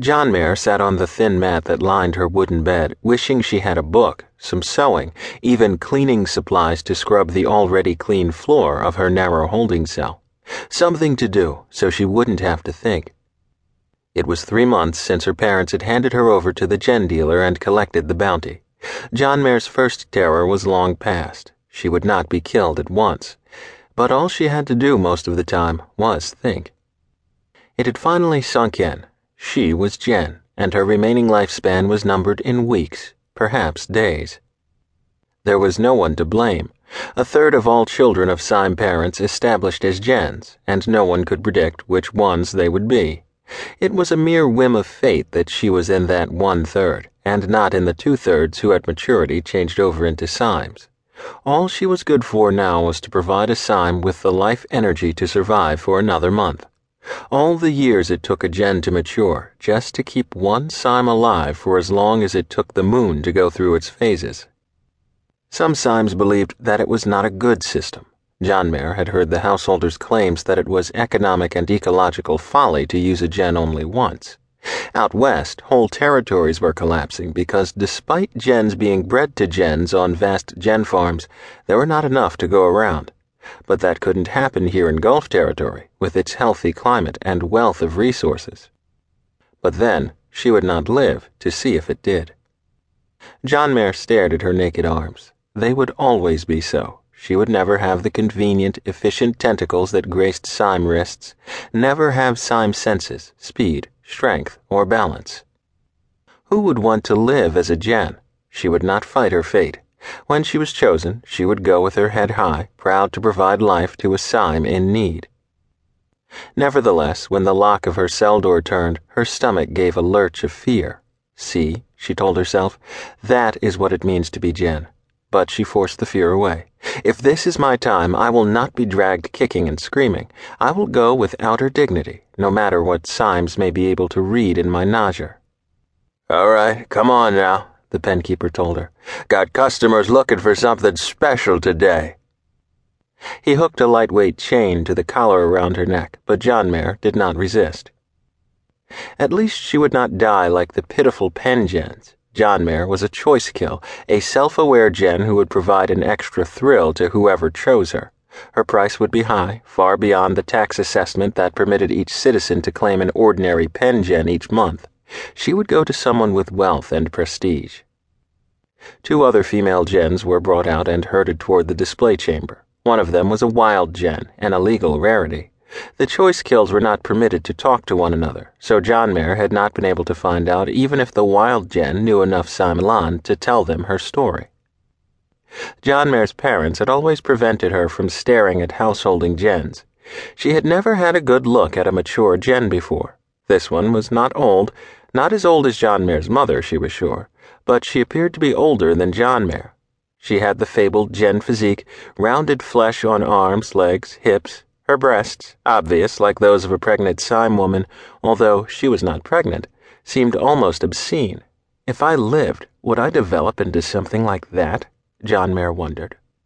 Jonmair sat on the thin mat that lined her wooden bed, wishing she had a book, some sewing, even cleaning supplies to scrub the already clean floor of her narrow holding cell. Something to do so she wouldn't have to think. It was three months since her parents had handed her over to the gen dealer and collected the bounty. Jonmair's first terror was long past. She would not be killed at once. But all she had to do most of the time was think. It had finally sunk in she was Gen, and her remaining lifespan was numbered in weeks, perhaps days. There was no one to blame. A third of all children of Sime parents established as Gens, and no one could predict which ones they would be. It was a mere whim of fate that she was in that one third, and not in the two thirds who at maturity changed over into Simes. All she was good for now was to provide a Sime with the life energy to survive for another month. All the years it took a gen to mature, just to keep one Sime alive for as long as it took the moon to go through its phases. Some Simes believed that it was not a good system. Jonmair had heard the householders' claims that it was economic and ecological folly to use a gen only once. Out west, whole territories were collapsing because despite gens being bred to gens on vast gen farms, there were not enough to go around. But that couldn't happen here in Gulf territory, with its healthy climate and wealth of resources. But then, she would not live to see if it did. Jonmair stared at her naked arms. They would always be so. She would never have the convenient, efficient tentacles that graced Sime wrists, never have Sime senses, speed, strength, or balance. Who would want to live as a Gen? She would not fight her fate. When she was chosen, she would go with her head high, proud to provide life to a Sime in need. Nevertheless, when the lock of her cell door turned, her stomach gave a lurch of fear. See, she told herself, that is what it means to be Gen. But she forced the fear away. If this is my time, I will not be dragged kicking and screaming. I will go with outer dignity, no matter what Simes may be able to read in my nausea. All right, come on now, the penkeeper told her. Got customers looking for something special today. He hooked a lightweight chain to the collar around her neck, but Jonmair did not resist. At least she would not die like the pitiful pen gens. Jonmair was a choice kill, a self aware gen who would provide an extra thrill to whoever chose her. Her price would be high, far beyond the tax assessment that permitted each citizen to claim an ordinary pen gen each month. She would go to someone with wealth and prestige. Two other female gens were brought out and herded toward the display chamber. One of them was a wild gen, an illegal rarity. The choice kills were not permitted to talk to one another, so Jonmair had not been able to find out even if the wild gen knew enough Simelan to tell them her story. Jonmair's parents had always prevented her from staring at householding gens. She had never had a good look at a mature gen before. This one was not old, not as old as Jonmair's mother, she was sure, but she appeared to be older than Jonmair. She had the fabled gen physique, rounded flesh on arms, legs, hips, her breasts, obvious like those of a pregnant Sime woman, although she was not pregnant, seemed almost obscene. If I lived, would I develop into something like that? Jonmair wondered.